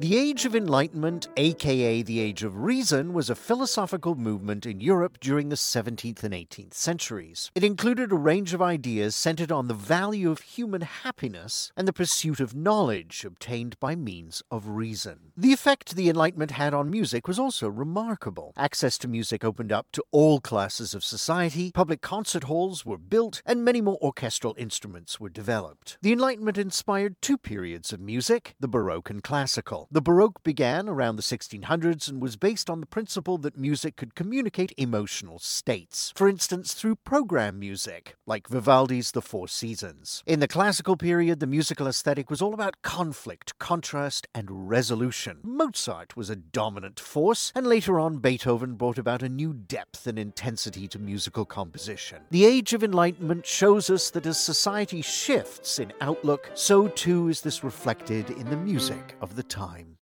The Age of Enlightenment, aka the Age of Reason, was a philosophical movement in Europe during the 17th and 18th centuries. It included a range of ideas centered on the value of human happiness and the pursuit of knowledge obtained by means of reason. The effect the Enlightenment had on music was also remarkable. Access to music opened up to all classes of society, public concert halls were built, and many more orchestral instruments were developed. The Enlightenment inspired two periods of music the Baroque and Classical. The Baroque began around the 1600s and was based on the principle that music could communicate emotional states, for instance, through program music, like Vivaldi's The Four Seasons. In the Classical period, the musical aesthetic was all about conflict, contrast, and resolution. Mozart was a dominant force, and later on, Beethoven brought about a new depth and intensity to musical composition. The Age of Enlightenment shows us that as society shifts in outlook, so too is this reflected in the music of the time time.